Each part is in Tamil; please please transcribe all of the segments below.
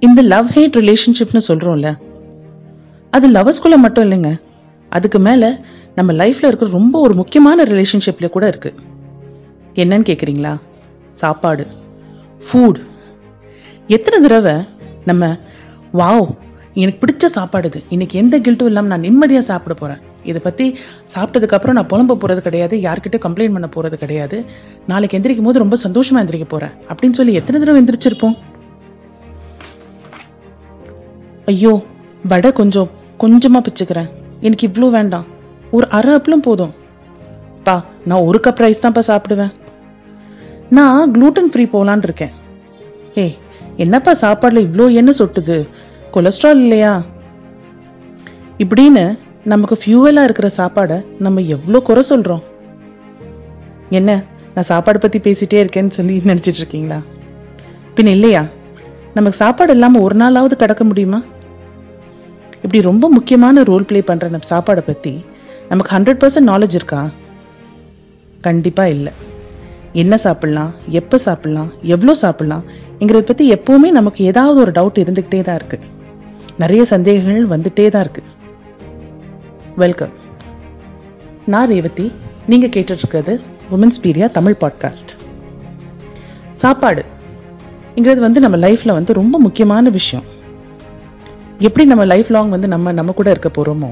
இந்த லவ் ஹேட் ரிலேஷன்ஷிப்னு சொல்றோம்ல அது லவர்ஸ்குள்ள மட்டும் இல்லைங்க. அதுக்கு மேல நம்ம லைஃப்ல இருக்கிற ரொம்ப ஒரு முக்கியமான ரிலேஷன்ஷிப்ல கூட இருக்கு. என்னன்னு கேட்குறீங்களா சாப்பாடு ஃபுட் எத்தனை தடவை நம்ம வாவ் எனக்கு பிடிச்ச சாப்பாடு இது. இன்னைக்கு எந்த கில்ட்டும் இல்லாமல் நான் நிம்மதியா சாப்பிட போறேன். இதை பத்தி சாப்பிட்டதுக்கு அப்புறம் நான் புலம்ப போறது கிடையாது. யார்கிட்ட கம்ப்ளைண்ட் பண்ண போறது கிடையாது. நாளைக்கு எந்திரிக்கும் போது ரொம்ப சந்தோஷமா எந்திரிக்க போகிறேன் அப்படின்னு சொல்லி எத்தனை தடவை எந்திரிச்சிருப்போம்? ஐயோ வடை கொஞ்சம் கொஞ்சமா பிச்சுக்கிறேன். எனக்கு இவ்ளோ வேண்டாம். ஒரு அரை அப்பளும் போதும். பா நான் ஒரு கப் ரைஸ் தான்ப்பா சாப்பிடுவேன். நான் குளூட்டன் ஃப்ரீ போலான்னு இருக்கேன். ஏய் என்னப்பா சாப்பாடுல இவ்ளோ எண்ணெய் சொட்டுது? கொலஸ்ட்ரால் இல்லையா? இப்படின்னு நமக்கு ஃபியூவலா இருக்கிற சாப்பாடை நம்ம எவ்வளோ குறை சொல்றோம்? என்ன நான் சாப்பாடு பத்தி பேசிட்டே இருக்கேன்னு சொல்லி நினைச்சிட்டு இருக்கீங்களா? பின்ன இல்லையா? நமக்கு சாப்பாடு இல்லாம ஒரு நாளாவது கிடக்க முடியுமா? இப்படி ரொம்ப முக்கியமான ரோல் ப்ளே பண்ற நம்ம சாப்பாடை பத்தி நமக்கு ஹண்ட்ரட் பர்சன்ட் நாலேஜ் இருக்கா? கண்டிப்பா இல்லை. என்ன சாப்பிடலாம்? எப்ப சாப்பிடலாம்? எவ்வளோ சாப்பிடலாம்ங்கிறத பத்தி எப்பவுமே நமக்கு ஏதாவது ஒரு டவுட் இருந்துகிட்டே தான் இருக்கு. நிறைய சந்தேகங்கள் வந்துட்டே தான் இருக்கு. வெல்கம் நான் ரேவதி. நீங்க கேட்டுட்டு இருக்கிறது உமன்ஸ் பீரியா தமிழ் பாட்காஸ்ட் சாப்பாடு. இங்கிறது வந்து நம்ம லைஃப்ல வந்து ரொம்ப முக்கியமான விஷயம். எப்படி நம்ம லைஃப் லாங் வந்து நம்ம நம்ம கூட இருக்க போறோமோ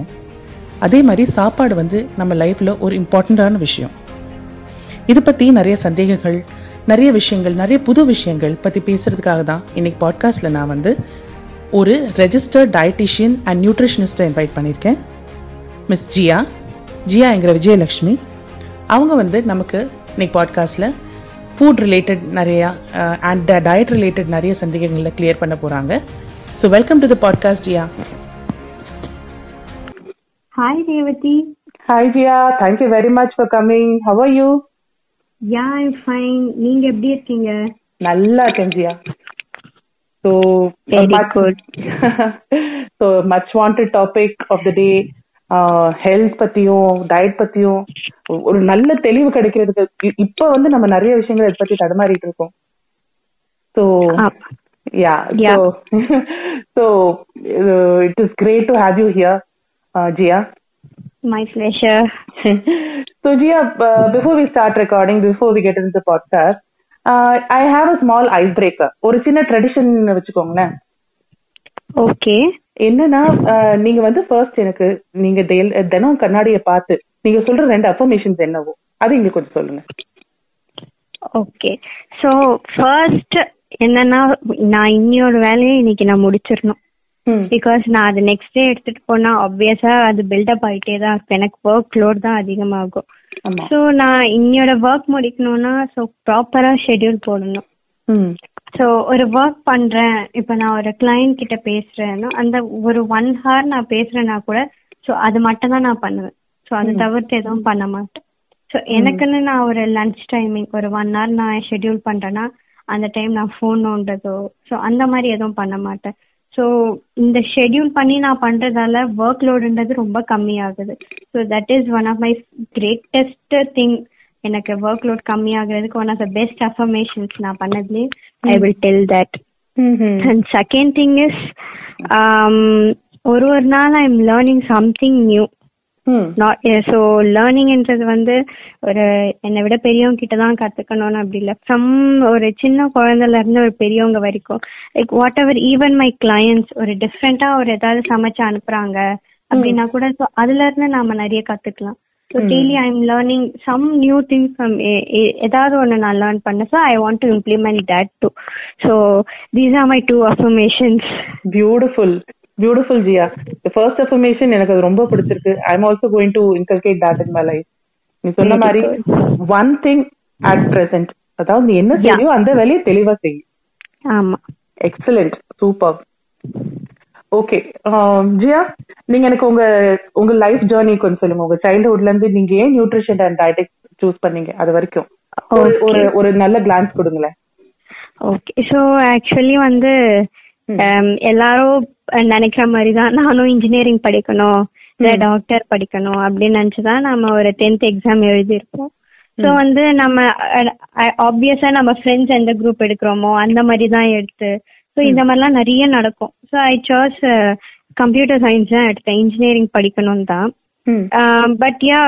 அதே மாதிரி சாப்பாடு வந்து நம்ம லைஃப்ல ஒரு இம்பார்ட்டண்டான விஷயம். இது பத்தி நிறைய சந்தேகங்கள் நிறைய விஷயங்கள் நிறைய புது விஷயங்கள் பத்தி பேசுறதுக்காக தான் இன்னைக்கு பாட்காஸ்ட்ல நான் வந்து ஒரு ரெஜிஸ்டர்ட் டயட்டிஷியன் அண்ட் நியூட்ரிஷனிஸ்டை இன்வைட் பண்ணியிருக்கேன். மிஸ் ஜியா ஜியா என்கிற விஜயலட்சுமி. அவங்க வந்து நமக்கு இன்னைக்கு பாட்காஸ்ட்ல ஃபுட் ரிலேட்டட் நிறையா அண்ட் டயட் ரிலேட்டட் நிறைய சந்தேகங்களில் கிளியர் பண்ண போறாங்க. So welcome to the podcast Jiya Hi, Revati. Hi Jiya thank you very much for coming how are you Yeah, I'm fine. நீங்க எப்படி இருக்கீங்க? நல்லா இருக்கேன் Jiya so Very good. So much wanted topic of the day health பத்தியும் டயட் பத்தியும். ஒரு நல்ல தெளிவு கிடைக்கிறதுக்கு இப்ப வந்து நம்ம நிறைய விஷயங்கள் இதை பத்தி தடுமாறிட்டு இருக்கோம். So Ah, yeah Yeah. So so it is great to have you here Jiya my pleasure. so Jia, uh, before we start recording, before we get into the podcast, uh, I have a small icebreaker. ஒரு சின்ன ட்ரெடிஷன் வச்சுக்கோங்களேன் Okay. என்னன்னா uh, நீங்க வந்து ஃபர்ஸ்ட் எனக்கு நீங்க தினம் கண்ணாடியை பார்த்து நீங்க சொல்ற ரெண்டு அஃபர்மேஷன்ஸ் என்னவோ அது இங்க கொஞ்சம் சொல்லுங்க Okay. So, first என்னன்னா நான் இன்னியோட வேலையை இன்னைக்கு நான் முடிச்சிடணும். பிகாஸ் நான் அது நெக்ஸ்ட் டே எடுத்துட்டு போனா ஆப்வியஸா அது பில்டப் ஆயிட்டே தான் இருக்கும். எனக்கு ஒர்க் லோட் தான் அதிகமாகும். ஸோ நான் இன்னியோட ஒர்க் முடிக்கணும்னா ஸோ ப்ராப்பரா ஷெட்யூல் போடணும். ஸோ ஒரு ஒர்க் பண்றேன். இப்போ நான் ஒரு கிளைண்ட் கிட்ட பேசுறேன்னா அந்த ஒரு ஒன் ஹவர் நான் பேசுறேன்னா கூட ஸோ அது மட்டும் தான் நான் பண்ணுவேன். ஸோ அதை தவிர்த்து எதுவும் பண்ண மாட்டேன். ஸோ எனக்குன்னு நான் ஒரு லஞ்ச் டைமிங் ஒரு ஒன் ஹவர் நான் ஷெட்யூல் பண்றேன்னா அந்த டைம் நான் ஃபோன் நோண்டதோ ஸோ அந்த மாதிரி எதுவும் பண்ண மாட்டேன். ஸோ இந்த ஷெட்யூல் பண்ணி நான் பண்றதால ஒர்க் லோடுன்றது ரொம்ப கம்மியாகுது. So that is one of my greatest thing எனக்கு work load கம்மியாகிறதுக்கு one of the best affirmations நான் பண்ணதுலேயே I will tell that. And second thing is ஒரு ஒரு நாள் I am learning something new so லேர்னிங்ன்றது வந்து ஒரு என்னை விட பெரியவங்க கிட்ட தான் கத்துக்கணும்னு அப்படி இல்லை. ஃப்ரம் ஒரு சின்ன குழந்தைல இருந்து ஒரு பெரியவங்க வரைக்கும் like whatever even my clients ஒரு டிஃப்ரெண்டா ஒரு ஏதாவது சமைச்சு அனுப்புறாங்க அப்படின்னா கூட ஸோ அதுல இருந்து நாம நிறைய கத்துக்கலாம். So daily I am learning some new things from ஏதாவது ஒன்று நான் லேர்ன் பண்ணேன். So I want to implement that to so these are my two affirmations beautiful beautiful Jiya first affirmation எனக்கு அது ரொம்ப பிடிச்சிருக்கு. I am also going to inculcate that in my life நீ சொன்ன மாதிரி ஒன் திங் அட் பிரசன்ட் அதாவது நீ என்ன செய்யோ அந்த வேலையை தெளிவா செய்யும் ஆமா. எக்ஸலண்ட் சூப்பர் ஓகே ஜியா நீங்க எனக்கு உங்க உங்க லைஃப் ஜேர்னி கொஞ்சம் சொல்லுங்க. உங்க சைல்ட்ஹுட்ல இருந்து நீங்க ஏன் நியூட்ரிஷன் அண்ட் டயட்டிக்ஸ் சூஸ் பண்ணீங்க? அது வரைக்கும். ஒரு ஒரு நல்ல கிளான்ஸ் கொடுங்களேன். ஓகே ஸோ ஆக்சுவலி வந்து எல்லாரும் நினைக்கிற மாதிரி தான் நானும் இன்ஜினியரிங் படிக்கணும் இல்ல டாக்டர் படிக்கணும் அப்படின்னு நினைச்சுதான் நம்ம ஒரு டென்த் எக்ஸாம் எழுதியிருப்போம். ஸோ வந்து நம்ம ஆப்வியஸா நம்ம ஃப்ரெண்ட்ஸ் எந்த குரூப் எடுக்கிறோமோ அந்த மாதிரி தான் எடுத்து ஸோ இந்த மாதிரிலாம் நிறைய நடக்கும். So I choice computer science தான் எடுத்தேன் இன்ஜினியரிங் படிக்கணும் தான். பட் யா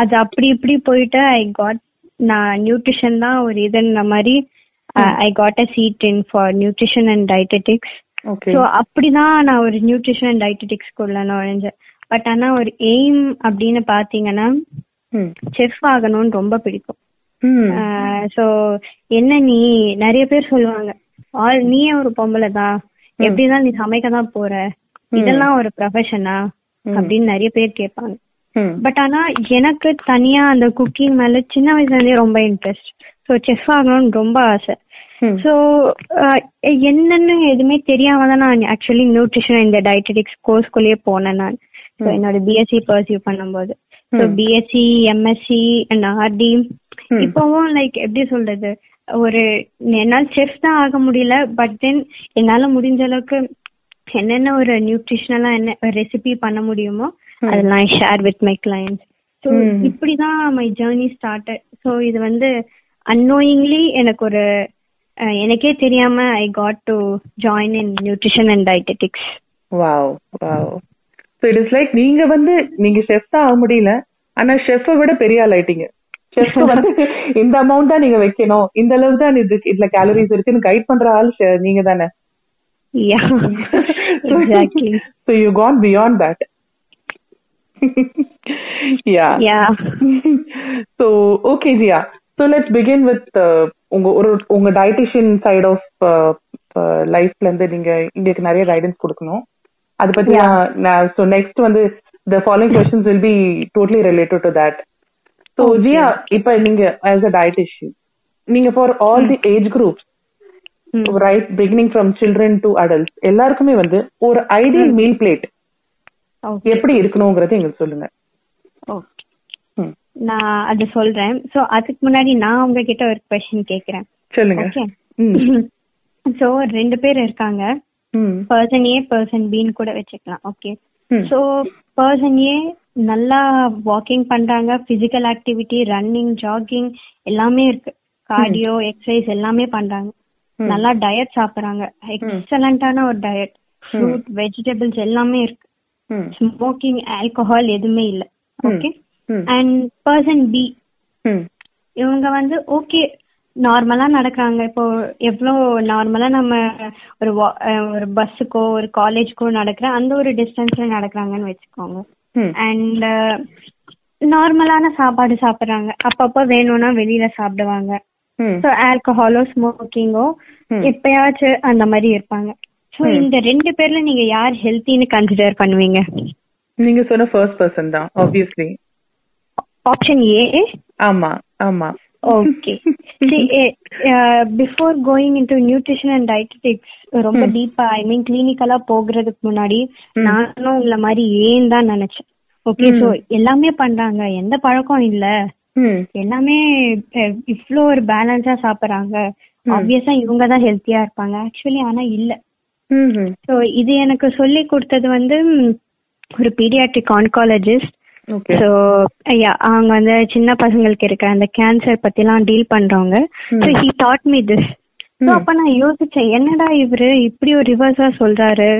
அது அப்படி இப்படி போயிட்டு ஐ காட் நான் நியூட்ரிஷன் தான் ஒரு இதுன்ற மாதிரி I got a seat in for nutrition and dietetics so அப்படிதான் நான் ஒரு நியூட்ரிஷன் அண்ட் டயட்டெட்டிக்ஸ்குள்ள நுழைஞ்சேன் பட் ஆனா ஒரு எய்ம் அப்படின்னு பாத்தீங்கன்னா செஃப் ஆகணும்னு ரொம்ப பிடிக்கும். ம். ஸோ என்ன நீ நிறைய பேர் சொல்லுவாங்க ஆல் நீயே ஒரு பொம்பளை தான்? எப்படிதான் நீ சமைக்க தான் போற? இதெல்லாம் ஒரு ப்ரொஃபஷனா அப்படின்னு நிறைய பேர் கேட்பாங்க. பட் ஆனா எனக்கு தனியா அந்த குக்கிங் மேல சின்ன வயசுல இருந்தே ரொம்ப இன்ட்ரெஸ்ட் ஸோ செஃப் ஆகணும்னு ரொம்ப ஆசை. ஸோ என்னன்னு எதுவுமே தெரியாம தான் நான் ஆக்சுவலி நியூட்ரிஷன் இந்த டயட்டெட்டிக்ஸ் கோர்ஸ்குள்ளேயே போனேன் நான். ஸோ என்னோட பிஎஸ்சி பர்சியூ பண்ணும்போது. So BSc MSc and RD இப்போவும் லைக் எப்படி சொல்றது? ஒரு என்னால் செஃப் தான் ஆக முடியல பட் தென் என்னால முடிஞ்ச அளவுக்கு என்னென்ன ஒரு நியூட்ரிஷனலா என்ன ரெசிபி பண்ண முடியுமோ அதெல்லாம் share with my clients so இப்படிதான் மை ஜேர்னி ஸ்டார்டட் ஸோ இது வந்து அன்னோயிங்லி எனக்கு ஒரு எனக்கே தெரியாம I got to join in nutrition and dietetics wow wow so it is like நீங்க வந்து நீங்க ஷெஃப் தான் ஆக முடியல ஆனா ஷெஃப்பை விட பெரிய ஆள் ஆயிட்டீங்க. ஷெஃப் வந்து இந்த அமௌண்ட் தான் நீங்க வைக்கணும். இந்த அளவு தான் இது இதுல கேலரிஸ் இருக்குன்னு கைட் பண்ற ஆள் நீங்க தானே? Yeah exactly so you gone beyond that yeah yeah so okay Jiya so let's begin with uh, உங்க ஒரு உங்க டயட்டிஷியன் சைடு ஆஃப் லைஃப்ல இருந்து நீங்க எங்களுக்கு நிறைய கைடன்ஸ் கொடுக்கணும். அது பத்தி நான் so next வந்து the following questions will be totally related to that. So ஜியா இப்ப நீங்க as a dietitian நீங்க for all the age groups right beginning from children to adults எல்லாருக்குமே வந்து ஒரு ஐடியல் மீல் பிளேட் எப்படி இருக்கணுங்கிறத எங்களுக்கு சொல்லுங்க. ஓகே ம். நான் அது சொல்றேன். சோ அதுக்கு முன்னாடி நான் உங்ககிட்ட ஒரு கொஸ்டின் கேக்குறேன். சொல்லுங்க. சோ ரெண்டு பேர் இருக்காங்க. பர்சன் ஏ பர்சன் பின்னு கூட வச்சுக்கலாம். ஓகே. சோ பர்சன் ஏ நல்லா வாக்கிங் பண்றாங்க. பிசிக்கல் ஆக்டிவிட்டி ரன்னிங் ஜாகிங் எல்லாமே இருக்கு. கார்டியோ எக்ஸசைஸ் எல்லாமே பண்றாங்க. நல்லா டயட் சாப்பிடுறாங்க. எக்ஸலண்டான ஒரு டயட் ஃப்ரூட் வெஜிடபிள்ஸ் எல்லாமே இருக்கு. ஸ்மோக்கிங் ஆல்கஹால் எதுவுமே இல்ல. ஓகே. அண்ட் பர்சன் பி இவங்க வந்து ஓகே நார்மலா நடக்கிறாங்க. இப்போ எவ்வளோ நார்மலா நம்ம ஒரு ஒரு பஸ்ஸுக்கோ ஒரு காலேஜ்க்கோ நடக்கிற அந்த ஒரு டிஸ்டன்ஸ்ல நடக்கிறாங்கன்னு வச்சுக்கோங்க. அண்ட் நார்மலான சாப்பாடு சாப்பிடுறாங்க. அப்பப்போ வேணும்னா வெளியில சாப்பிடுவாங்க. ஸோ ஆல்கஹாலோ ஸ்மோக்கிங்கோ. எப்பயாச்சும் அந்த மாதிரி இருப்பாங்க. ஸோ இந்த ரெண்டு பேர்ல நீங்க யார் ஹெல்த்தின்னு கன்சிடர் பண்ணுவீங்க? நீங்க சொன்ன ஃபர்ஸ்ட் பர்சன் தான் ஆப்வியஸ்லி ஆப்ஷன் ஏ ஆமா ஆமா. Okay before going into nutrition and dietetics ரொம்ப டீப்பா ஐ மீன் கிளினிக்கலா போகிறதுக்கு முன்னாடி நானும் உங்களை மாதிரி ஏன் தான் நினைச்சேன். ஓகே சோ எல்லாமே பண்றாங்க. எந்த பழக்கம் இல்ல. ம் எல்லாமே அஹ், இவ்ளோ ஒரு பேலன்ஸா சாப்பிடுறாங்க. ஆப்வியஸா இவங்க தான் ஹெல்த்தியா இருப்பாங்க. ஆக்சுவலி ஆனா இல்ல. சோ இது எனக்கு சொல்லி கொடுத்தது வந்து ஒரு பீடியாட்ரிக் ஆன்காலஜிஸ்ட் சோ ஐயா அவங்க வந்து சின்ன பசங்களுக்கு இருக்க அந்த கேன்சர் பத்திலாம் டீல் பண்றவங்க. So he taught me this so அப்ப நான் யோசிச்சேன் என்னடா இவரு இப்படி ஒரு ரிவர்ஸா சொல்றாரு?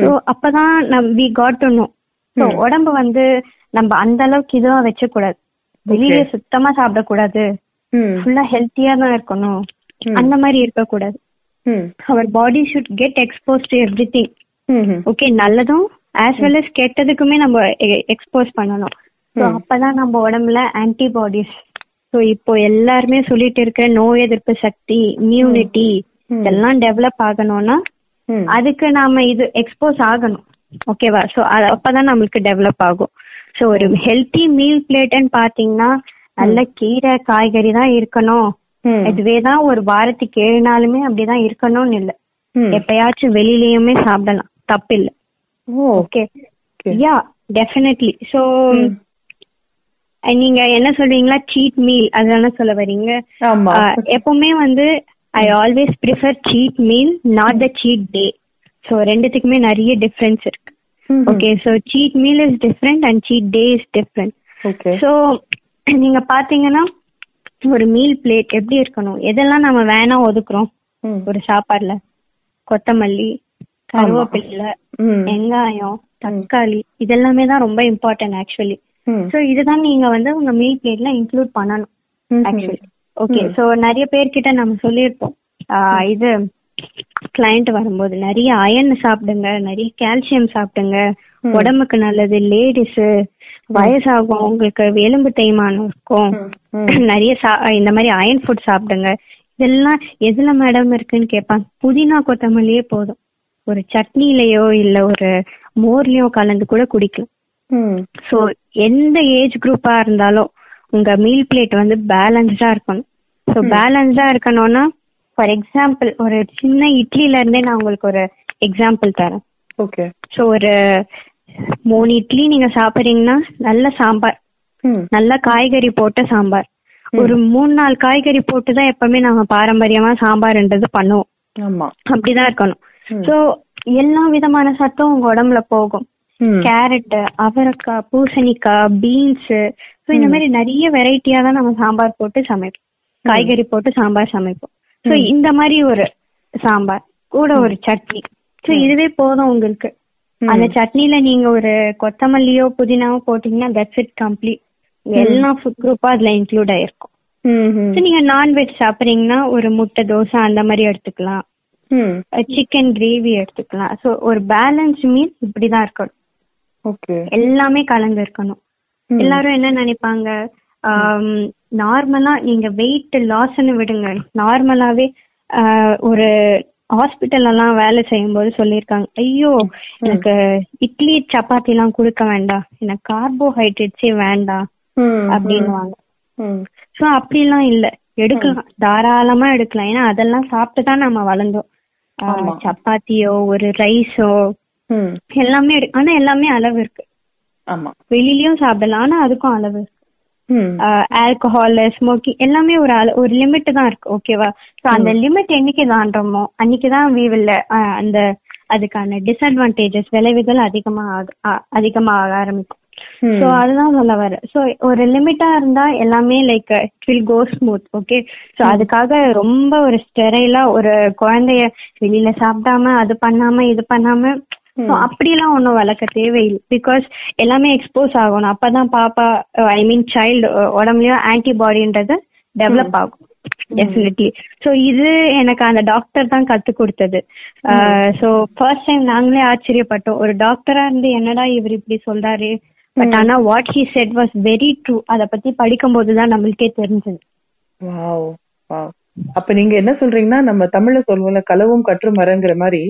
சோ அப்பதான் நம் we got to know so உடம்பு வந்து நம்ம அந்த அளவுக்கு இதுவா வச்ச கூடாது வெளியில சுத்தமா சாப்பிடக்கூடாது. ம் ஃபுல்லா ஹெல்த்தியா தான் இருக்கணும். அந்த மாதிரி இருக்க கூடாது அவர் body should get expose to everything okay நல்லதும் ஆஸ் வெல் அஸ் கெட்டதுக்குமே நம்ம எக்ஸ்போஸ் பண்ணணும். ஸோ அப்பதான் நம்ம உடம்புல ஆன்டிபாடிஸ் ஸோ இப்போ எல்லாருமே சொல்லிட்டு இருக்க நோய் எதிர்ப்பு சக்தி இம்யூனிட்டி இதெல்லாம் டெவலப் ஆகணும்னா அதுக்கு நாம இது எக்ஸ்போஸ் ஆகணும். ஓகேவா ஸோ அப்பதான் நம்மளுக்கு டெவலப் ஆகும். ஸோ ஒரு ஹெல்த்தி மீல் பிளேட்னு பாத்தீங்கன்னா நல்ல கீரை காய்கறி தான் இருக்கணும். இதுவே தான் ஒரு வாரத்துக்கு ஏழு நாளுமே அப்படிதான் இருக்கணும்னு இல்ல. எப்பயாச்சும் வெளியிலயுமே சாப்பிடலாம். தப்பில்ல. Okay Okay. Yeah definitely so நீங்க என்ன சொல்றீங்களா? சீட் மீல் அதெல்லாம் சொல்ல வரீங்க எப்பவுமே வந்து I always prefer cheat meal not the cheat day so ரெண்டுத்துக்குமே நிறைய டிஃப்ரென்ஸ் இருக்கு. Okay so cheat meal is different and cheat day is different so நீங்க பாத்தீங்கன்னா ஒரு மீல் பிளேட் எப்படி இருக்கணும்? எதெல்லாம் நம்ம வேணா ஒதுக்குறோம்? ஒரு சாப்பாடுல. கொத்தமல்லி கருவேப்பிலை வெங்காயம் தக்காளி இதெல்லாமே தான் ரொம்ப இம்பார்ட்டன்ட் ஆக்சுவலி சோ இதுதான் நீங்க வந்து உங்க மீல் பிளேட்ல இன்க்ளூட் பண்ணணும் ம் ஆக்சுவலி ஓகே சோ நிறைய பேர்கிட்ட நம்ம சொல்லியிருப்போம். இது கிளையண்ட் வரும்போது நிறைய அயன் சாப்பிடுங்க நிறைய கால்சியம் சாப்பிடுங்க. உடம்புக்கு நல்லது லேடிஸ் வயசாகும் உங்களுக்கு எலும்பு தேய்மானம் இருக்கும். நிறைய இந்த மாதிரி அயன் ஃபுட் சாப்பிடுங்க. இதெல்லாம் எதுல மேடம் இருக்குன்னு கேட்பாங்க. புதினா கொத்தமல்லியே போதும். ஒரு சட்னிலயோ இல்ல ஒரு மோர்லயோ கலந்து கூட குடிக்கலாம். ம். சோ எந்த ஏஜ் குரூப்பா இருந்தாலும் உங்க மீல் பிளேட் வந்து பேலன்ஸ்டா இருக்கணும். சோ பேலன்ஸ்டா இருக்கணும்னா ஃபார் எக்ஸாம்பிள் ஒரு சின்ன இட்லில இருந்தே நான் உங்களுக்கு ஒரு எக்ஸாம்பிள் தரேன். ஓகே. சோ ஒரு மூணு இட்லி நீங்க சாப்பிடுறீங்கன்னா நல்ல சாம்பார். நல்ல காய்கறி போட்ட சாம்பார். ஒரு மூணு நாலு காய்கறி போட்டு தான் எப்பவுமே நாங்க பாரம்பரியமா சாம்பார்ன்றது பண்ணுவோம். அப்படிதான் இருக்கணும். சோ எல்லா விதமான சத்தும் உங்க உடம்புல போகும். கேரட் அவரைக்காய் பூசணிக்காய் பீன்ஸ் ஸோ இந்த மாதிரி நிறைய வெரைட்டியா தான் நம்ம சாம்பார் போட்டு சமைப்போம். காய்கறி போட்டு சாம்பார் சமைப்போம். ஸோ இந்த மாதிரி ஒரு சாம்பார் கூட ஒரு சட்னி. ஸோ இதுவே போதும் உங்களுக்கு. அந்த சட்னில நீங்க ஒரு கொத்தமல்லியோ புதினாவோ போட்டீங்கன்னா தட்ஸ் இட் கம்ப்ளீட் எல்லா ஃபுட் குரூப்பும் அதுல இன்க்ளூட் ஆயிருக்கும். நீங்க நான்வெஜ் சாப்பிட்றீங்கன்னா ஒரு முட்டை தோசை அந்த மாதிரி எடுத்துக்கலாம். சிக்கன் கிரேவி எடுத்துக்கலாம். ஸோ ஒரு பேலன்ஸ் மீல் இப்படிதான் இருக்கணும். ஓகே எல்லாமே கலந்து இருக்கணும். ம். எல்லாரும் என்ன நினைப்பாங்க? நார்மலா நீங்க வெயிட் லாஸ்ன்னு விடுங்க. நார்மலாவே ஒரு ஹாஸ்பிட்டல் எல்லாம் வேலை செய்யும் போது சொல்லியிருக்காங்க. ஐயோ எனக்கு இட்லி சப்பாத்தி எல்லாம் கொடுக்க வேண்டாம். எனக்கு கார்போஹைட்ரேட்ஸே வேண்டாம். ம் சோ அப்படிலாம் இல்ல. எடுக்கலாம். தாராளமா எடுக்கலாம். ஏன்னா அதெல்லாம் சாப்பிட்டு தான் நம்ம வளர்ந்தோம். சப்பாத்தியோ ஒரு ரைஸோ எல்லாமே ஆனா எல்லாமே அளவு இருக்கு. ஆமா. வெளியிலயும் சாப்பிடலாம். ஆனா அதுக்கும் அளவு. இருக்கு ஆல்கஹால் ஸ்மோக்கிங் எல்லாமே ஒரு ஒரு லிமிட் தான் இருக்கு. ஓகேவா சோ அந்த லிமிட் என்னைக்கு தாண்டோமோ அன்னைக்கு தான் அஹ், அந்த அதுக்கான டிஸ்அட்வான்டேஜஸ் விளைவுகள் அதிகமா ஆக- அ- அதிகமாக ஆரம்பிக்கும். சோ அதுதான் சொல்ல வர சோ ஒரு லிமிட்டா இருந்தா எல்லாமே like it will go smooth okay so அதுக்காக ரொம்ப ஒரு ஸ்டெரைலா ஒரு குழந்தைய வெளியில சாப்பிடாம அது பண்ணாம இது பண்ணாம so அப்படியெல்லாம் ஒன்றும் வளர்க்க தேவையில்லை. பிகாஸ் எல்லாமே எக்ஸ்போஸ் ஆகணும். அப்பதான் பாப்பா ஐ மீன் சைல்டு உடம்புலயும் ஆன்டிபாடின்றது டெவலப் ஆகும். டெஃபினெட்லி சோ இது எனக்கு அந்த டாக்டர் தான் கத்து கொடுத்தது. சோ ஃபர்ஸ்ட் டைம் நாங்களே ஆச்சரியப்பட்டோம். ஒரு டாக்டரா இருந்து என்னடா இவர் இப்படி சொல்றாரு? பட் ஆனா what he said was very true அத பத்தி படிக்கும்போது தான் நம்மளுக்கே தெரிஞ்சது. வாவ் வாவ் அப்ப நீங்க என்ன சொல்றீங்கன்னா நம்ம தமிழ்ல சொல்லுவோம்ல களவும் கற்று மரங்கிற மாதிரி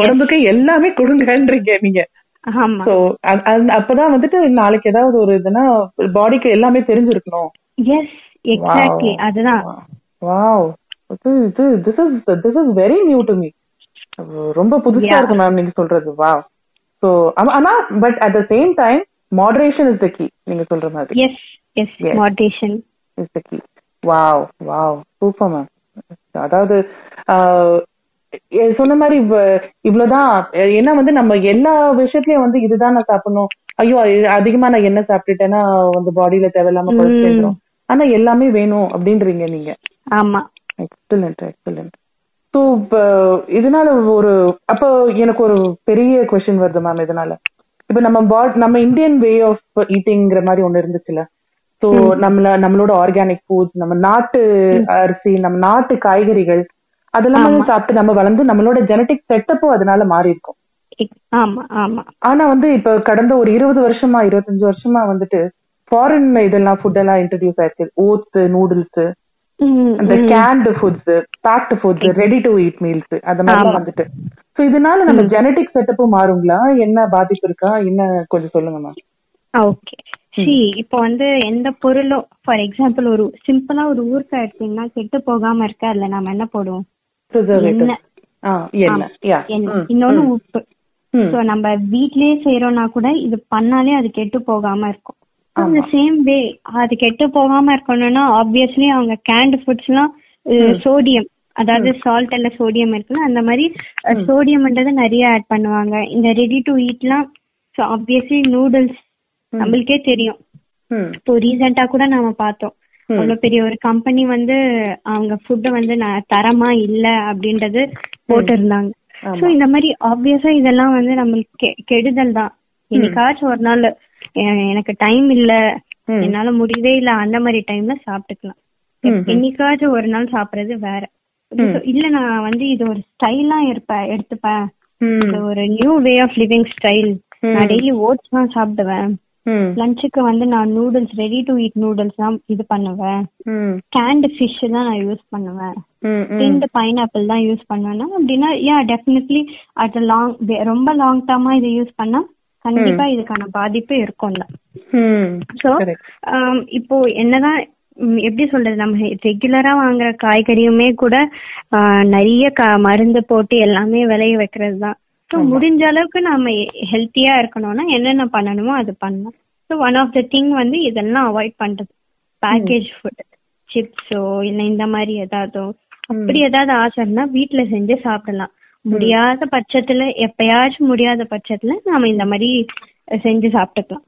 உடம்புக்கு எல்லாமே கொடுங்கன்றீங்க நீங்க. சோ அப்பதான் வந்துட்டு நாளைக்கு ஏதாவது ஒரு இதுனா பாடிக்கு எல்லாமே தெரிஞ்சிருக்கணும். எஸ் எக்ஸாக்ட்லி அதுதான். Wow this is this is very new to me ரொம்ப புதுசா. இருக்கு மேம் நீங்க சொல்றது. வாவ் சோ ஆனா but at the same time moderation is the key நீங்க சொல்ற மாதிரி. Yes yes Yes. Moderation is the key wow wow super ma'am அதாவது சொன்ன மாதிரி இவ்வ- இவ்வளவுதான். ஏன்னா வந்து நம்ம எல்லா விஷயத்துலயும் வந்து இதுதான் நான் சாப்பிடணும். ஐயோ அதிகமா நான் என்ன சாப்பிட்டுட்டேன்னா வந்து பாடியில தேவையில்லாம கொழுப்பு ம். சேர்ந்துரும். ஆனா எல்லாமே வேணும் அப்படின்றீங்க நீங்க. ஆமா. எக்ஸலண்ட் எக்ஸலண்ட் ஸோ இதனால ஒரு அப்போ எனக்கு ஒரு பெரிய கொஸ்டின் வருது மேம் இதனால. இப்ப நம்ம பாட் நம்ம இந்தியன் வே ஆஃப் ஈட்டிங்கிற மாதிரி ஒண்ணு இருந்துச்சுல. ஸோ நம்மள நம்மளோட ஆர்கானிக் ஃபுட்ஸ் நம்ம நாட்டு அரிசி நம்ம நாட்டு காய்கறிகள் அதெல்லாம் சாப்பிட்டு நம்ம வளர்ந்து நம்மளோட ஜெனட்டிக் செட்டப்பும் அதனால மாறி இருக்கும். எக்- ஆமா ஆமா. ஆனா வந்து இப்ப கடந்த ஒரு இருபது வருஷமா இருபத்தஞ்சு வருஷமா வந்துட்டு ஃபாரின் இதெல்லாம் ஃபுட் எல்லாம் இன்ட்ரடியூஸ் ஆயிடுச்சு. ஓட்ஸ் நூடுல்ஸ் ம். Canned foods packed foods ready to eat meals அந்த மாதிரி. வந்துட்டு. சோ இதனால நம்ம ஜெனடிக் செட்டப்பும் மாறுங்களா? என்ன பாதிப்பு இருக்கா? என்ன கொஞ்சம் சொல்லுங்க மேம் ஓகே சி இப்போ வந்து எந்த பொருளும் ஃபார் எக்ஸாம்பிள் ஒரு சிம்பிளா ஒரு ஊறுகாய் எடுத்தீங்கன்னா கெட்டு போகாம இருக்க அதுல நம்ம என்ன போடுவோம். இன்னொன்னு உப்பு. சோ நம்ம வீட்லயே செய்யறோம்னா கூட இது பண்ணாலே அது கெட்டு போகாம இருக்கும். சேம் வே அது கெட்டு போகாம இருக்கணும்னா ஆப்வியஸ்லி அவங்க கேண்ட் ஃபுட்ஸ்லாம் சோடியம் அதாவது சால்ட் அல்ல சோடியம் இருக்குல்ல அந்த மாதிரி சோடியம்ன்றது நிறைய ஆட் பண்ணுவாங்க. இந்த ரெடி டு ஈட்லாம் ஆப்வியஸ்லி நூடுல்ஸ் நம்மளுக்கே தெரியும். இப்போ ரீசெண்டா கூட நாம பார்த்தோம். அவ்வளவு பெரிய ஒரு கம்பெனி வந்து அவங்க ஃபுட்டை வந்து தரமா இல்ல அப்படின்றது போட்டிருந்தாங்க. சோ இந்த மாதிரி ஆப்வியஸா இதெல்லாம் வந்து நம்மளுக்கு கெடுதல் தான். என்னைக்காச்சும் ஒரு நாள் எனக்கு டைம் இல்ல. என்னால முடியவே இல்ல அந்த மாதிரி டைம்ல சாப்பிட்டுக்கலாம். என்னைக்காச்சும் ஒரு நாள் சாப்பிடுறது வேற. இல்ல நான் வந்து இது ஒரு ஸ்டைலா இருப்பேன் எடுத்துப்பேன் ஒரு new way of living style. நான் டெய்லி ஓட்ஸ் தான் சாப்பிடுவேன். லஞ்சுக்கு வந்து நான் noodles ready to eat noodles தான் இது பண்ணுவேன். கேண்ட் ஃபிஷ் தான் நான் யூஸ் பண்ணுவேன். டின்டு பைனாப்பிள் தான் யூஸ் பண்ணுவேன்னா அப்படின்னா யா டெஃபினெட்லி அட் லாங் ரெம்ப லாங் டர்மா இதை யூஸ் பண்ணா கண்டிப்பா இதுக்கான பாதிப்பு இருக்கும்ல. சோ. இப்போ என்னதான் எப்படி சொல்றது நம்ம ரெகுலரா வாங்குற காய்கறியுமே கூட நிறைய மருந்து போட்டு எல்லாமே விளைய வைக்கிறது தான் ஸோ முடிஞ்ச அளவுக்கு நாம ஹெல்த்தியா இருக்கணும்னா என்னென்ன பண்ணணுமோ அது பண்ணலாம். So one of the thing வந்து இதெல்லாம் அவாய்ட் பண்றது. பேக்கேஜ் ஃபுட் சிப்ஸோ இல்ல இந்த மாதிரி ஏதாவதோ. அப்படி ஏதாவது ஆசை இருந்தா வீட்ல செஞ்சு சாப்பிடலாம். முடியாத பட்சத்துல எப்பயாச்சும் முடியாத பட்சத்துல நாம இந்த மாதிரி செஞ்சு சாப்பிட்டுக்கலாம்.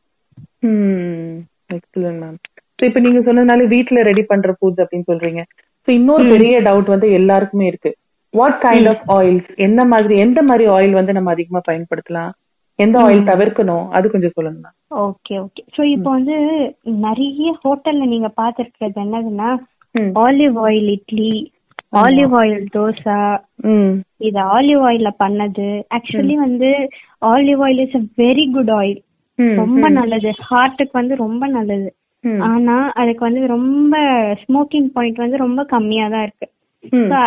ம் எக்ஸலன்ட் மேம் ஸோ இப்போ நீங்க சொன்னதுனால வீட்ல ரெடி பண்ற ஃபுட்ஸ் அப்படின்னு சொல்றீங்க. ஸோ இன்னொரு பெரிய டவுட் வந்து எல்லாருக்குமே இருக்கு. வாட் கைண்ட் ஆஃப் ஆயில்ஸ் என்ன மாதிரி எந்த மாதிரி ஆயில் வந்து நம்ம அதிகமா பயன்படுத்தலாம்? எந்த ஆயில் தவிர்க்கணும்? அது கொஞ்சம் சொல்லுங்க ஓகே ஓகே சோ இப்போ வந்து நிறைய ஹோட்டல்ல நீங்க பாத்திருக்கிறது என்னதுன்னா. Olive oil idli olive oil dosa இது ஆலிவ் ஆயில்ல பண்ணது. ஆக்சுவலி வந்து olive oil is a very good oil ரொம்ப நல்லது. ஹார்ட்டுக்கு வந்து ரொம்ப நல்லது. ஆனா அதுக்கு வந்து ரொம்ப ஸ்மோக்கிங் பாயிண்ட் வந்து ரொம்ப கம்மியா தான் இருக்கு.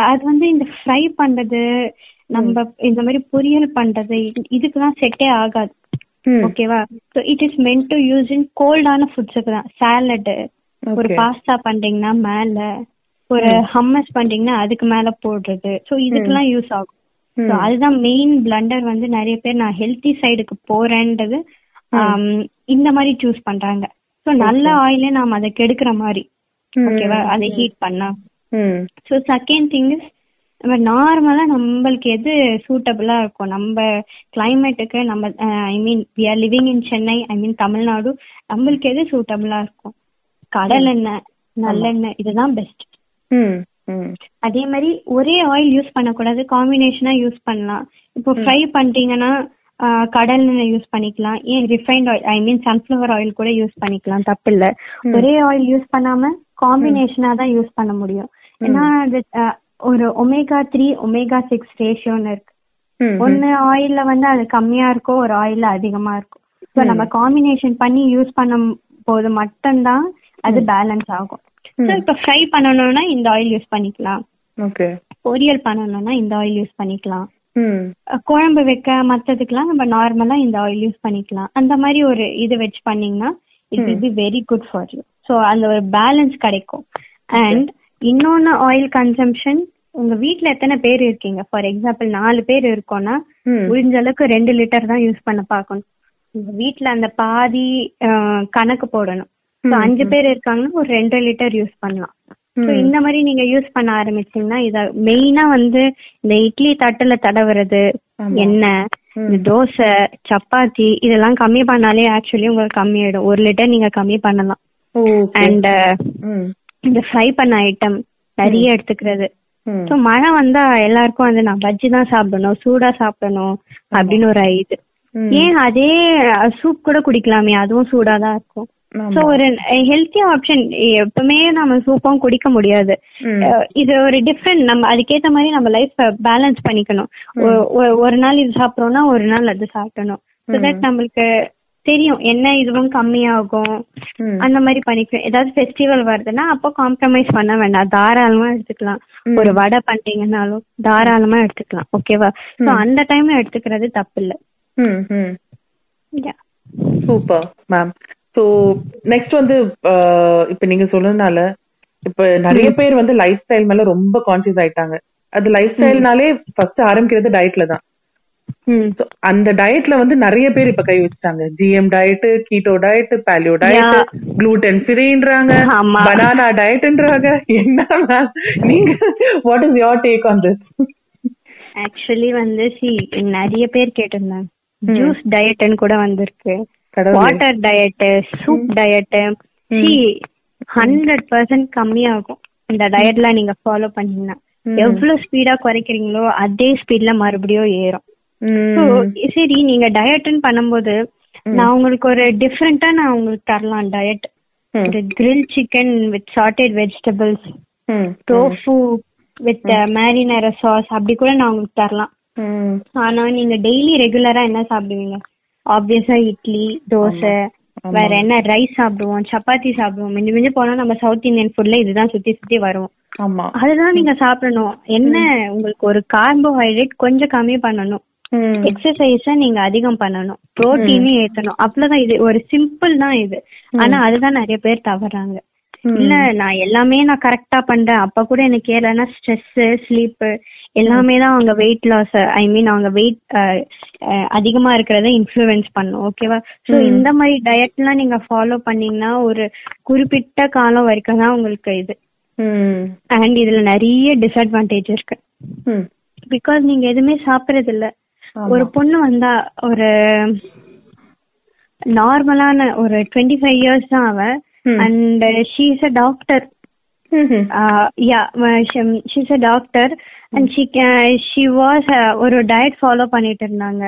அது வந்து இந்த ஃப்ரை பண்றது நம்ம இந்த மாதிரி பொரியல் பண்றது இது- இதுக்கெல்லாம் செட்டே ஆகாது. ஓகேவா so it is meant to use in கோல்டான ஃபுட்ஸுக்கு தான். சாலடு ஒரு. பாஸ்தா பண்றீங்கன்னா மேல ஒரு ஹம்மஸ் பண்றீங்கன்னா அதுக்கு மேல போடுறது. ஸோ இதுக்கெல்லாம் யூஸ் ஆகும். ஸோ அதுதான் மெயின் பிளண்டர் வந்து நிறைய பேர் நான் ஹெல்த்தி சைடுக்கு போறேன்றது இந்த மாதிரி சூஸ் பண்றாங்க. ஸோ நல்ல ஆயிலே நாம அதை கெடுக்கிற மாதிரி. ஓகேவா அதை ஹீட் பண்ணா. ஸோ செகண்ட் திங் இஸ் நம்ம நார்மலா நம்மளுக்கு எது சூட்டபிளா இருக்கும் நம்ம கிளைமேட்டுக்கு நம்ம I mean we are living in Chennai I mean Tamil Nadu நம்மளுக்கு எது சூட்டபிளா இருக்கும் கடல் எண்ணெய் நல்லெண்ணெய் இதுதான் பெஸ்ட் ம். ம். அதே மாதிரி ஒரே ஆயில் யூஸ் பண்ணக்கூடாது காம்பினேஷனா யூஸ் பண்ணலாம். இப்போ ஃப்ரை பண்ணிட்டீங்கன்னா ஆஹ், கடல் எண்ணெய் யூஸ் பண்ணிக்கலாம். ஏன் refined oil I mean sunflower oil கூட யூஸ் பண்ணிக்கலாம் தப்பு இல்ல ஒரே ஆயில் யூஸ் பண்ணாம காம்பினேஷனா தான் யூஸ் பண்ண முடியும். ஏன்னா அது ஒரு ஒமேகா த்ரீ ஒமேகா சிக்ஸ் ரேஷியோன்னு இருக்கு. ஒன்னு ஆயில்ல வந்து அது கம்மியா இருக்கும் ஒரு ஆயில்ல அதிகமா இருக்கும். ஸோ நம்ம காம்பினேஷன் பண்ணி யூஸ் பண்ணும் போது மட்டும்தான் அது பேலன்ஸ் ஆகும். ஸோ இப்போ ஃப்ரை பண்ணணும்னா இந்த ஆயில் யூஸ் பண்ணிக்கலாம். ஓகே. பொரியல் பண்ணணும்னா இந்த ஆயில் யூஸ் பண்ணிக்கலாம். குழம்பு வைக்க மத்ததுக்கெல்லாம் நம்ம நார்மலா இந்த ஆயில் யூஸ் பண்ணிக்கலாம். அந்த மாதிரி ஒரு இது வச்சு பண்ணீங்கன்னா it will be very good for you so அந்த ஒரு பேலன்ஸ் கிடைக்கும். அண்ட் இன்னொன்னு ஆயில் கன்சம்ஷன் உங்க வீட்ல எத்தனை பேர் இருக்கீங்க? ஃபார் எக்ஸாம்பிள் நாலு பேர் இருக்கோம்னா. முடிஞ்ச அளவுக்கு ரெண்டு லிட்டர் தான் யூஸ் பண்ண பார்க்கணும். உங்க வீட்ல அந்த பாதி கணக்கு போடணும். அஞ்சு பேர் இருக்காங்கன்னா ஒரு ரெண்டு லிட்டர் யூஸ் பண்ணலாம். ஸோ இந்த மாதிரி நீங்க யூஸ் பண்ண ஆரம்பிச்சீங்கன்னா இத மெயினா வந்து இந்த இட்லி தட்டுல தடவுறது எண்ணெய் இந்த தோசை சப்பாத்தி இதெல்லாம் கம்மி பண்ணாலே ஆக்சுவலி உங்களுக்கு கம்மியாயிடும். ஒரு லிட்டர் நீங்க கம்மி பண்ணலாம். அண்ட் ம். இந்த ஃப்ரை பண்ண ஐட்டம் நிறைய எடுத்துக்கிறது. ஸோ மழை வந்தா எல்லாருக்கும் வந்து நான் பஜ்ஜி தான் சாப்பிடணும் சூடா சாப்பிடணும் அப்படின்னு ஒரு இது. ஏன் அதே சூப் கூட குடிக்கலாமே அதுவும் சூடா தான் இருக்கும். ஸோ ஒரு ஹெல்த்தி ஆப்ஷன் எப்பவுமே நம்ம சூப்பும் குடிக்க முடியாது. இது ஒரு டிஃப்ரெண்ட் நம்ம அதுக்கேத்த மாதிரி நம்ம லைஃப் பேலன்ஸ் பண்ணிக்கணும். ஒரு நாள் இது சாப்பிட்றோம்னா ஒரு நாள் அது சாப்பிடணும். ஸோ தட் நம்மளுக்கு தெரியும் என்ன இதுவும் கம்மியாகும். அந்த மாதிரி பண்ணிக்கணும். ஏதாவது ஃபெஸ்டிவல் வருதுன்னா அப்போ காம்ப்ரமைஸ் பண்ண வேண்டாம். தாராளமா எடுத்துக்கலாம். ஒரு வடை பண்றீங்கன்னாலும் தாராளமா எடுத்துக்கலாம். ஓகேவா ஸோ அந்த டைம்ல எடுத்துக்கிறது தப்பு இல்ல. சூப்பர் மேம் ஸோ நெக்ஸ்ட் வந்து அஹ், இப்ப நீங்க சொன்னதுனால இப்ப நிறைய பேர் வந்து லைஃப் ஸ்டைல் மேல ரொம்ப கான்சியஸ் ஆயிட்டாங்க. அது லைஃப் ஸ்டைல்னாலே ஃபர்ஸ்ட் ஆரம்பிக்கிறது டயட்ல தான். அந்த டயட்ல வந்து நிறைய பேர் இப்ப கை வச்சுட்டாங்க. GM diet keto diet paleo diet. Gluten ஃப்ரீன்றாங்க. Banana டயட்ன்றாங்க என்ன? நீங்க what is your take on this actually வந்து சி நிறைய பேர் கேட்டிருந்தாங்க. ஜூஸ் டயட்னு கூட வந்திருக்கு. வாட்டர் டயட் சூப் டயட் சி ஹண்ட்ரட் பர்சன்ட் கம்மியாகும். இந்த டயட்ல நீங்க ஃபாலோ பண்ணீங்கன்னா. எவ்வளவு ஸ்பீடா குறைக்கிறீங்களோ அதே ஸ்பீட்ல மறுபடியும் ஏறும். சரி நீங்க டயட்னு பண்ணும்போது நான் உங்களுக்கு ஒரு டிஃப்ரெண்டா நான் உங்களுக்கு தரலாம் diet grill chicken with sauteed vegetables tofu with marinara sauce அப்படி கூட நான் உங்களுக்கு தரலாம். ஆனா நீங்க டெய்லி ரெகுலரா என்ன சாப்பிடுவீங்க? ஆப்வியஸா இட்லி தோசை வேற என்ன ரைஸ் சாப்பிடுவோம் சப்பாத்தி சாப்பிடுவோம். மிஞ்சி மிஞ்சி போனா நம்ம சவுத் இந்தியன் ஃபுட்ல இதுதான் சுத்தி சுத்தி வருவோம் ஆமா. அதுதான் நீங்க சாப்பிடணும். என்ன உங்களுக்கு ஒரு கார்போஹைட்ரேட் கொஞ்சம் கம்மி பண்ணணும். எக்ஸசைஸ நீங்க அதிகம் பண்ணணும். புரோட்டீனும் ஏத்தணும். அவ்வளவுதான் இது. ஒரு சிம்பிள் தான் இது. ஆனா அதுதான் நிறைய பேர் தவறாங்க. இல்ல நான் எல்லாமே நான் கரெக்டா பண்றேன். அப்ப கூட எனக்கு ஏறலன்னா ஸ்ட்ரெஸ் ஸ்லீப் எல்லாமே தான் அவங்க வெயிட் லாஸ் ஐ மீன் அவங்க வெயிட் அதிகமா இருக்கிறத இன்ஃப்ளூயன்ஸ் பண்ணும் ஓகேவா சோ இந்த மாதிரி டயட்லாம் நீங்க ஃபாலோ பண்ணீங்கன்னா ஒரு குறிப்பிட்ட காலம் வரைக்கும் தான் உங்களுக்கு இது. அண்ட் இதுல நிறைய டிஸ்அட்வான்டேஜ் இருக்கு. பிகாஸ் நீங்க எதுவுமே சாப்பிடுறது இல்ல ஒரு பொண்ணு வந்தா ஒரு நார்மலான ஒரு டுவெண்ட்டி ஃபைவ் இயர்ஸ் தான் and she is a doctor yeah she's a doctor and she she was ஒரு டயட் ஃபாலோ பண்ணிட்டு இருந்தாங்க.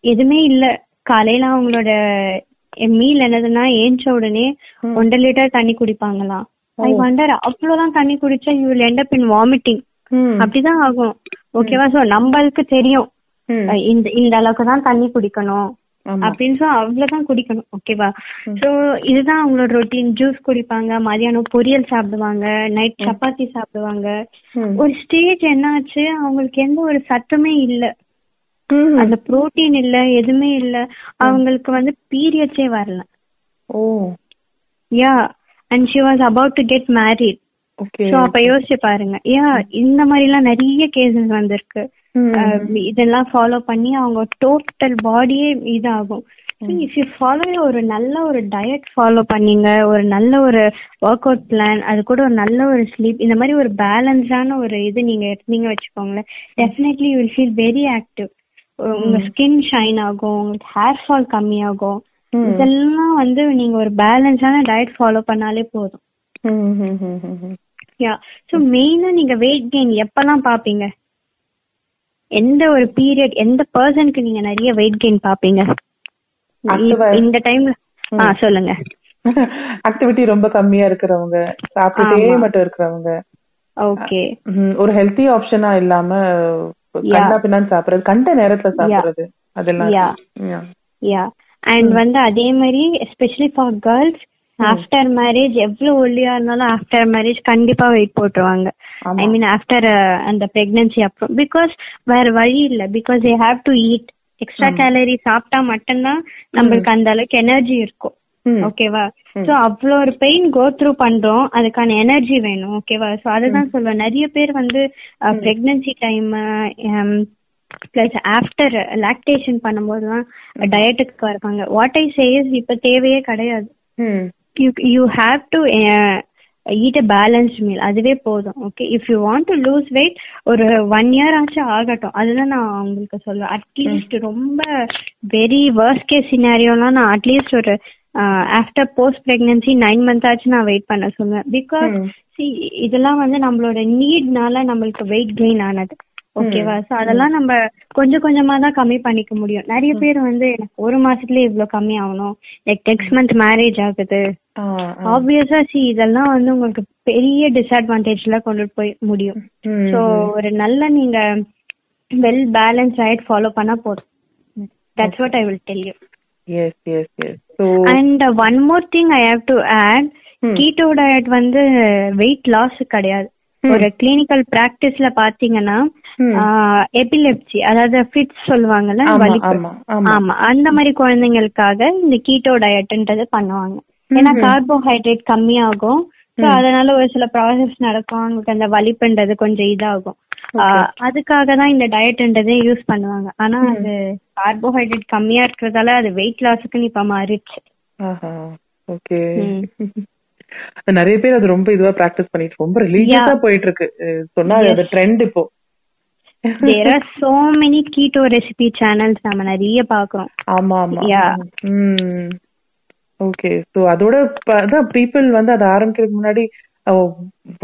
எதுவுமே இல்ல. காலையில அவங்களோட மீல் என்னதுன்னா ஏஞ்ச உடனே ஒன்றரை லிட்டர் தண்ணி குடிப்பாங்களாம். ஐ வண்டர் அவ்வளவுதான் தண்ணி குடிச்சா you will end up in vomiting அப்படிதான் ஆகும். ஓகேவா சோ நம்மளுக்கு தெரியும். இந்த இந்த அளவுக்கு தான் தண்ணி குடிக்கணும். அப்படின்னு சொல்லி அவ்வளவுதான் குடிக்கணும் ஓகேவா சோ இதுதான் அவங்களோட ரொட்டீன் ஜூஸ் குடிப்பாங்க மதியானம் பொரியல் சாப்பிடுவாங்க நைட் சப்பாத்தி சாப்பிடுவாங்க. ஒரு ஸ்டேஜ் என்னாச்சு அவங்களுக்கு எந்த ஒரு சத்தமே இல்ல. அந்த புரோட்டீன் இல்ல எதுவுமே இல்ல. அவங்களுக்கு வந்து பீரியட்ஸே வரல. ஓ. Yeah and she was about to get married so அப்ப யோசிச்சு பாருங்க. யா இந்த மாதிரி எல்லாம் நிறைய கேசஸ் வந்திருக்கு. இதெல்லாம் ஃபாலோ பண்ணி அவங்க டோட்டல் பாடியே இதாகும். இஃப் யூ ஃபாலோ ஒரு நல்ல ஒரு டயட் ஃபாலோ பண்ணீங்க ஒரு நல்ல ஒரு ஒர்க் அவுட் பிளான் அது கூட ஒரு நல்ல ஒரு ஸ்லீப் இந்த மாதிரி ஒரு பேலன்ஸான ஒரு இது நீங்க எடுத்தீங்க வச்சுக்கோங்களேன். Definitely you will feel very active உங்க ஸ்கின் ஷைன் ஆகும் உங்களுக்கு ஹேர் ஃபால் கம்மியாகும். இதெல்லாம் வந்து நீங்க ஒரு பேலன்ஸான டயட் ஃபாலோ பண்ணாலே போதும். யா சோ மெயினா நீங்க வெயிட் கெயின் எப்பலாம் பாப்பீங்க? எந்த ஒரு பீரியட் எந்த பர்சனுக்கு நீங்க நிறைய வெயிட் கெயின் பாப்பீங்க இந்த டைம்ல ஆ சொல்லுங்க. ஆக்டிவிட்டி ரொம்ப கம்மியா இருக்கிறவங்க சாப்பிட்டுட்டே மட்டும் இருக்கிறவங்க. ஓகே ஒரு ஹெல்த்தி ஆப்ஷனா இல்லாம கண்டா பின்னான்னு சாப்பிடுறது கண்ட நேரத்துல சாப்பிடுறது அதெல்லாம் யா அண்ட் வந்து அதே மாதிரி especially for girls after marriage எவ்வளவு ஒல்லியா இருந்தாலும் ஆஃப்டர் மேரேஜ் கண்டிப்பா வெயிட் போட்டுருவாங்க. ஐ மீன் ஆஃப்டர் அந்த பிரெக்னன்சி அப்புறம் பிகாஸ் வேற வழி இல்ல. Because they have to eat extra calorie சாப்பிட்டா மட்டும்தான் நம்மளுக்கு அந்த அளவுக்கு எனர்ஜி இருக்கும். ஓகேவா சோ அவ்வளோ ஒரு பெயின் கோ த்ரூ பண்றோம். அதுக்கான எனர்ஜி வேணும். ஓகேவா சோ அதுதான் சொல்லுவேன் நிறைய பேர் வந்து pregnancy time plus after lactation பண்ணும்போது தான் டயட்டுக்கு இருக்காங்க வாட் ஐ சேஸ் இப்ப தேவையே கிடையாது. You you have to eat a balanced meal அதுவே போதும். Okay if you want to lose weight ஒரு ஒன் இயர் ஆச்சும் ஆகட்டும். அதுதான் நான் உங்களுக்கு சொல்லுவேன் அட்லீஸ்ட் ரொம்ப வெரி வேர்ஸ்ட் கேஸ் சினாரியோலாம் நான் அட்லீஸ்ட் ஒரு after post pregnancy nine month ஆச்சு நான் வெயிட் பண்ண சொல்லுவேன் பிகாஸ் சி இதெல்லாம் வந்து நம்மளோட நீட்னால நம்மளுக்கு வெயிட் கெயின் ஆனது. ஓகேவா சோ அதெல்லாம் நம்ம கொஞ்சம் கொஞ்சமா தான் கம்மி பண்ணிக்க முடியும். நிறைய பேர் வந்து எனக்கு ஒரு மாசத்துல இவ்வளவு கம்மி ஆகணும். லைக் நெக்ஸ்ட் மந்த் மேரேஜ் ஆகுது. ஆப்வியஸா சி இதெல்லாம் வந்து உங்களுக்கு பெரிய டிஸ்அட்வான்டேஜ்ல கொண்டு போய் முடியும். சோ ஒரு நல்ல நீங்க வெல் பேலன்ஸ் டயட் ஃபாலோ பண்ணா போதும். That's what I will tell you yes yes yes and one more thing I have to add keto diet வந்து வெயிட் லாஸ் கிடையாது. ஒரு கிளினிக்கல் பிராக்டிஸ்ல பாத்தீங்கன்னா எபிலெப்சி அதாவது ஃபிட்ஸ் சொல்லுவாங்கல்ல ஆமா அந்த மாதிரி குழந்தைங்களுக்காக இந்த கீட்டோ டயட்ன்றது பண்ணுவாங்க. ஏன்னா கார்போஹைட்ரேட் கம்மியாகும். ஸோ அதனால ஒரு சில ப்ராசஸ் நடக்கும். அவங்களுக்கு அந்த வலிப்புன்றது கொஞ்சம் இதாகும். அதுக்காக தான் இந்த டயட்ன்றதே யூஸ் பண்ணுவாங்க. ஆனா அது கார்போஹைட்ரேட் கம்மியா இருக்கிறதால அது வெயிட் லாஸுக்குன்னு இப்ப மாறிடுச்சு. ஓகே. நிறைய பேர் அது ரொம்ப இதுவா பிராக்டிஸ் பண்ணிட்டு ரொம்ப ரிலீஜியஸா போயிட்டு இருக்கு சொன்னா அது ட்ரெண்ட் இப்போ. There are so many keto recipe channels நம்ம நிறைய பாக்குறோம் ஆமா ஆமா. ஓகே சோ அதோட அதான் பீப்புள் வந்து அதை ஆரம்பிக்கிறதுக்கு முன்னாடி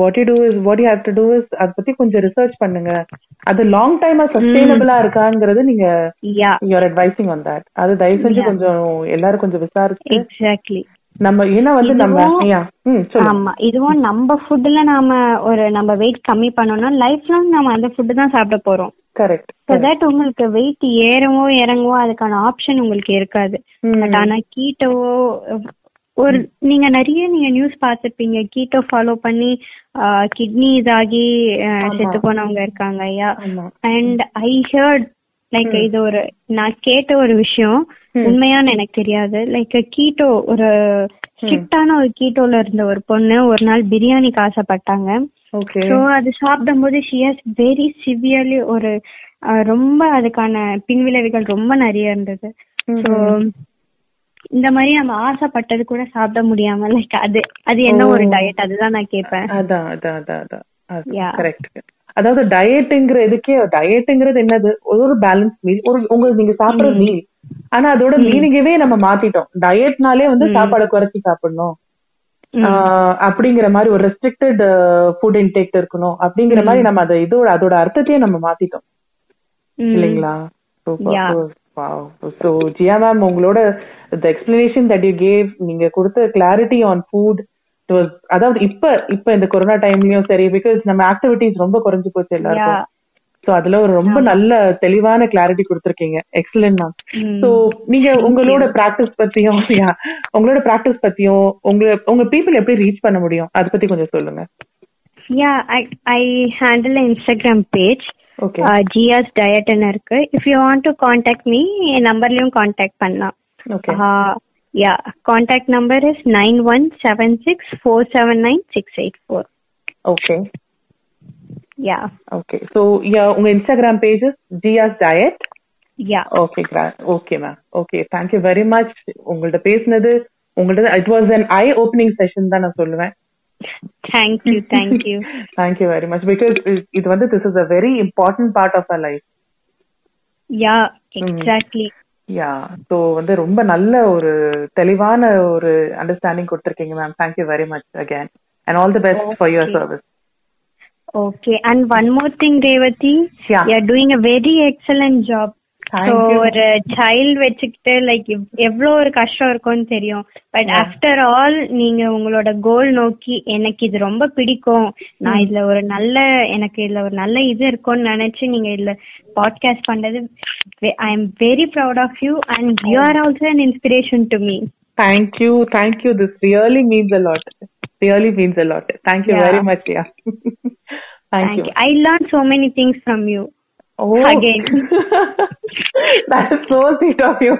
what you do is what you have to do is அதை பத்தி கொஞ்சம் ரிசர்ச் பண்ணுங்க. அது லாங் டைமா சஸ்டைனபிளா இருக்காங்கிறது நீங்க yeah you are advising on that அது தயவு செஞ்சு. கொஞ்சம் எல்லாரும் கொஞ்சம் விசாரிச்சு எக்ஸாக்ட்லி நம்ம ஏன்னா வந்து நம்ம இதுவும் ம் சொல்லுங்க. ஆமா இதுவும் நம்ம ஃபுட்ல நாம ஒரு நம்ம வெயிட் கம்மி பண்ணோம்னா லைஃப் லாங் நம்ம அந்த ஃபுட் தான் சாப்பிட போறோம். கரெக்ட் ஸோ தட் உங்களுக்கு வெயிட் ஏறவோ இறங்கவோ அதுக்கான ஆப்ஷன் உங்களுக்கு இருக்காது. பட் ஆனா கீட்டோவோ ஒரு நீங்க நிறைய நீங்க நியூஸ் பார்த்திருப்பீங்க. கீட்டோ ஃபாலோ பண்ணி கிட்னி இதாகி. செத்து போனவங்க இருக்காங்க ஐயா. அண்ட் ஐ ஹர்ட் லைக் இது ஒரு நான் கேட்ட ஒரு விஷயம். உண்மையான்னு எனக்கு தெரியாது. லைக் கீட்டோ ஒரு ஸ்ட்ரிக்டான ஒரு கீட்டோல இருந்த ஒரு பொண்ணு ஒரு நாள் பிரியாணிக்கு ஆசைப்பட்டாங்க ஓகே ஸோ அது சாப்பிடும்போது ஷி ஹாஸ் வெரி சிவியர்லி ஒரு ரொம்ப அதுக்கான பின்விளைவுகள் ரொம்ப நிறைய இருந்தது. ஸோ இந்த மாதிரி நம்ம ஆசைப்பட்டது கூட சாப்பிட முடியாம லைக் அது அது என்ன ஒரு. டயட் அதுதான் நான் கேட்பேன். அதான் அதான் அதான் அதான். கரெக்ட் அதாவது டயட்டுங்கிற இதுக்கே டயட்டுங்கிறது என்னது? ஒரு பேலன்ஸ் மீல் ஒரு உங்க நீங்க சாப்பிடுற. மீல் ஆனா அதோட மீனிங்கவே நம்ம மாத்திட்டோம். டயட்னாலே வந்து. சாப்பாடு குறைச்சி சாப்பிடணும். அப்படிங்கிற மாதிரி ஒரு ரெஸ்ட்ரிக்டட் ஃபுட் இன்டேக் இருக்கணும். அப்படிங்கிற மாதிரி நம்ம அதை இதோட அதோட அர்த்தத்தையே நம்ம மாத்திட்டோம். இல்லைங்களா. ஸோ ஜியா மேம் உங்களோட the explanation that you gave நீங்க கொடுத்த கிளாரிட்டி ஆன் ஃபுட் அதாவது இப்ப இப்ப இந்த கொரோனா டைம்லயும் சரி பிகாஸ் நம்ம ஆக்டிவிட்டிஸ் ரொம்ப குறைஞ்சு போச்சு எல்லாருக்கும். சோ அதுல ஒரு ரொம்ப நல்ல தெளிவான கிளாரிட்டி கொடுத்திருக்கீங்க. Excellent ma'am. சோ நீங்க உங்களோட பிராக்டிஸ் பத்தியும் உங்களோட பிராக்டிஸ் பத்தியும் உங்க உங்க பீப்புள் எப்படி ரீச் பண்ண முடியும்? அத பத்தி கொஞ்சம் சொல்லுங்க. An Instagram page. Okay Uh, Gia's Diet ன்னு இருக்கு. If you want to contact me என் நம்பர்லயும் காண்டாக்ட் பண்ணலாம். Yeah contact number is nine one seven six four seven nine six eight four okay yeah okay so உங்க Instagram pages Gia's diet yeah okay okay ma'am okay thank you very much உங்கள்ட்ட பேசினது உங்கள்ட்ட it was an eye opening session தான் நான் சொல்லுவேன். Thank you thank you thank you very much because இது வந்து this is a very important part of a life yeah exactly yeah so வந்து ரொம்ப நல்ல ஒரு தெளிவான ஒரு அண்டர்ஸ்டாண்டிங் கொடுத்துருக்கீங்க ma'am thank you very much again and all the best for your. Service okay and one more thing Revathi Yeah. You doing a very excellent job Thank so you. ஒரு சைல்டு வச்சுக்கிட்டு லைக் எவ்வளோ ஒரு கஷ்டம் இருக்கும்னு தெரியும் பட். ஆஃப்டர் ஆல் நீங்க உங்களோட கோல் நோக்கி எனக்கு இது ரொம்ப பிடிக்கும் நான் இதுல ஒரு நல்ல எனக்கு இதுல ஒரு நல்ல இது இருக்கும்னு நினைச்சு நீங்க இதுல பாட்காஸ்ட் பண்றது I am very proud of you and you are also an inspiration to me Thank you, thank you. This really means a lot. Really means a lot. Thank you Yeah. very much, yeah. thank, you. I learn so many things from you Oh, Again. that is so sweet of you.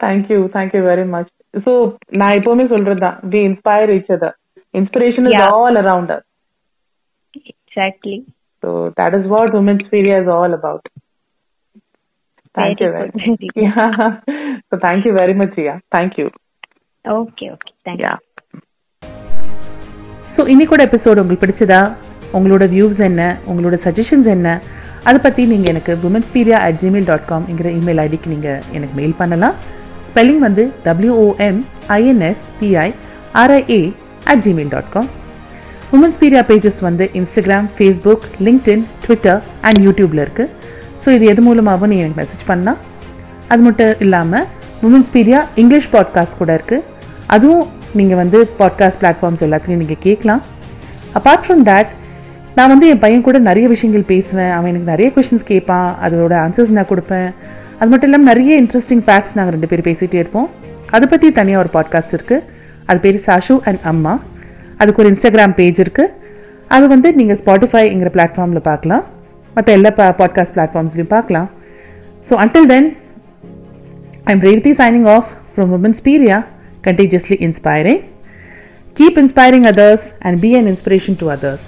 thank you, thank you very much. So, நான் எப்பவுமே சொல்றதுதான் we inspire each other. Inspiration is Yeah. all around us. Exactly So that is what Women's Feria is all about. Thank Very you very good, much. very good. Yeah. So thank you very much, Ria. Thank you. Okay okay thank you Yeah. So இன்னைக்கூட episode உங்களுக்கு பிடிச்சதா உங்களோட வியூஸ் என்ன உங்களோட சஜஷன்ஸ் என்ன அதை பற்றி நீங்கள் எனக்கு உமன்ஸ்பீரியா அட் ஜிமெயில் டாட் காம்ங்கிற இமெயில் ஐடிக்கு நீங்கள் எனக்கு மெயில் பண்ணலாம். ஸ்பெல்லிங் வந்து W O M I N S P I R I A at Gmail dot com Wominspiria pages வந்து Instagram Facebook LinkedIn Twitter and யூடியூப்ல இருக்கு. ஸோ இது எது மூலமாகவும் நீங்கள் எனக்கு மெசேஜ் பண்ணலாம். அது மட்டும் இல்லாமல் உமன்ஸ்பீரியா இங்கிலீஷ் பாட்காஸ்ட் கூட இருக்கு. அதுவும் நீங்கள் வந்து பாட்காஸ்ட் பிளாட்ஃபார்ம்ஸ் எல்லாத்துலேயும் நீங்கள் கேட்கலாம் அப்பார்ட் ஃப்ரம் தேட் நான் வந்து என் பையன் கூட நிறைய விஷயங்கள் பேசுவேன். அவன் எனக்கு நிறைய கொஷின்ஸ் கேட்பான். அதோட ஆன்சர்ஸ் நான் கொடுப்பேன். அது மட்டும் இல்லாமல் நிறைய இன்ட்ரெஸ்டிங் ஃபேக்ட்ஸ் நாங்கள் ரெண்டு பேரும் பேசிகிட்டே இருப்போம். அதை பற்றி தனியாக ஒரு பாட்காஸ்ட் இருக்குது அது பேர் சாஷு அண்ட் அம்மா. அதுக்கு ஒரு இன்ஸ்டாகிராம் பேஜ் இருக்குது அது வந்து நீங்கள் ஸ்பாட்டிஃபைங்கிற பிளாட்ஃபார்மில் பார்க்கலாம். மற்ற எல்லா பாட்காஸ்ட் பிளாட்ஃபார்ம்ஸ்லையும் பார்க்கலாம். So until then I am Revathi signing off from Wominspiria contagiously inspiring keep inspiring others and be an inspiration to others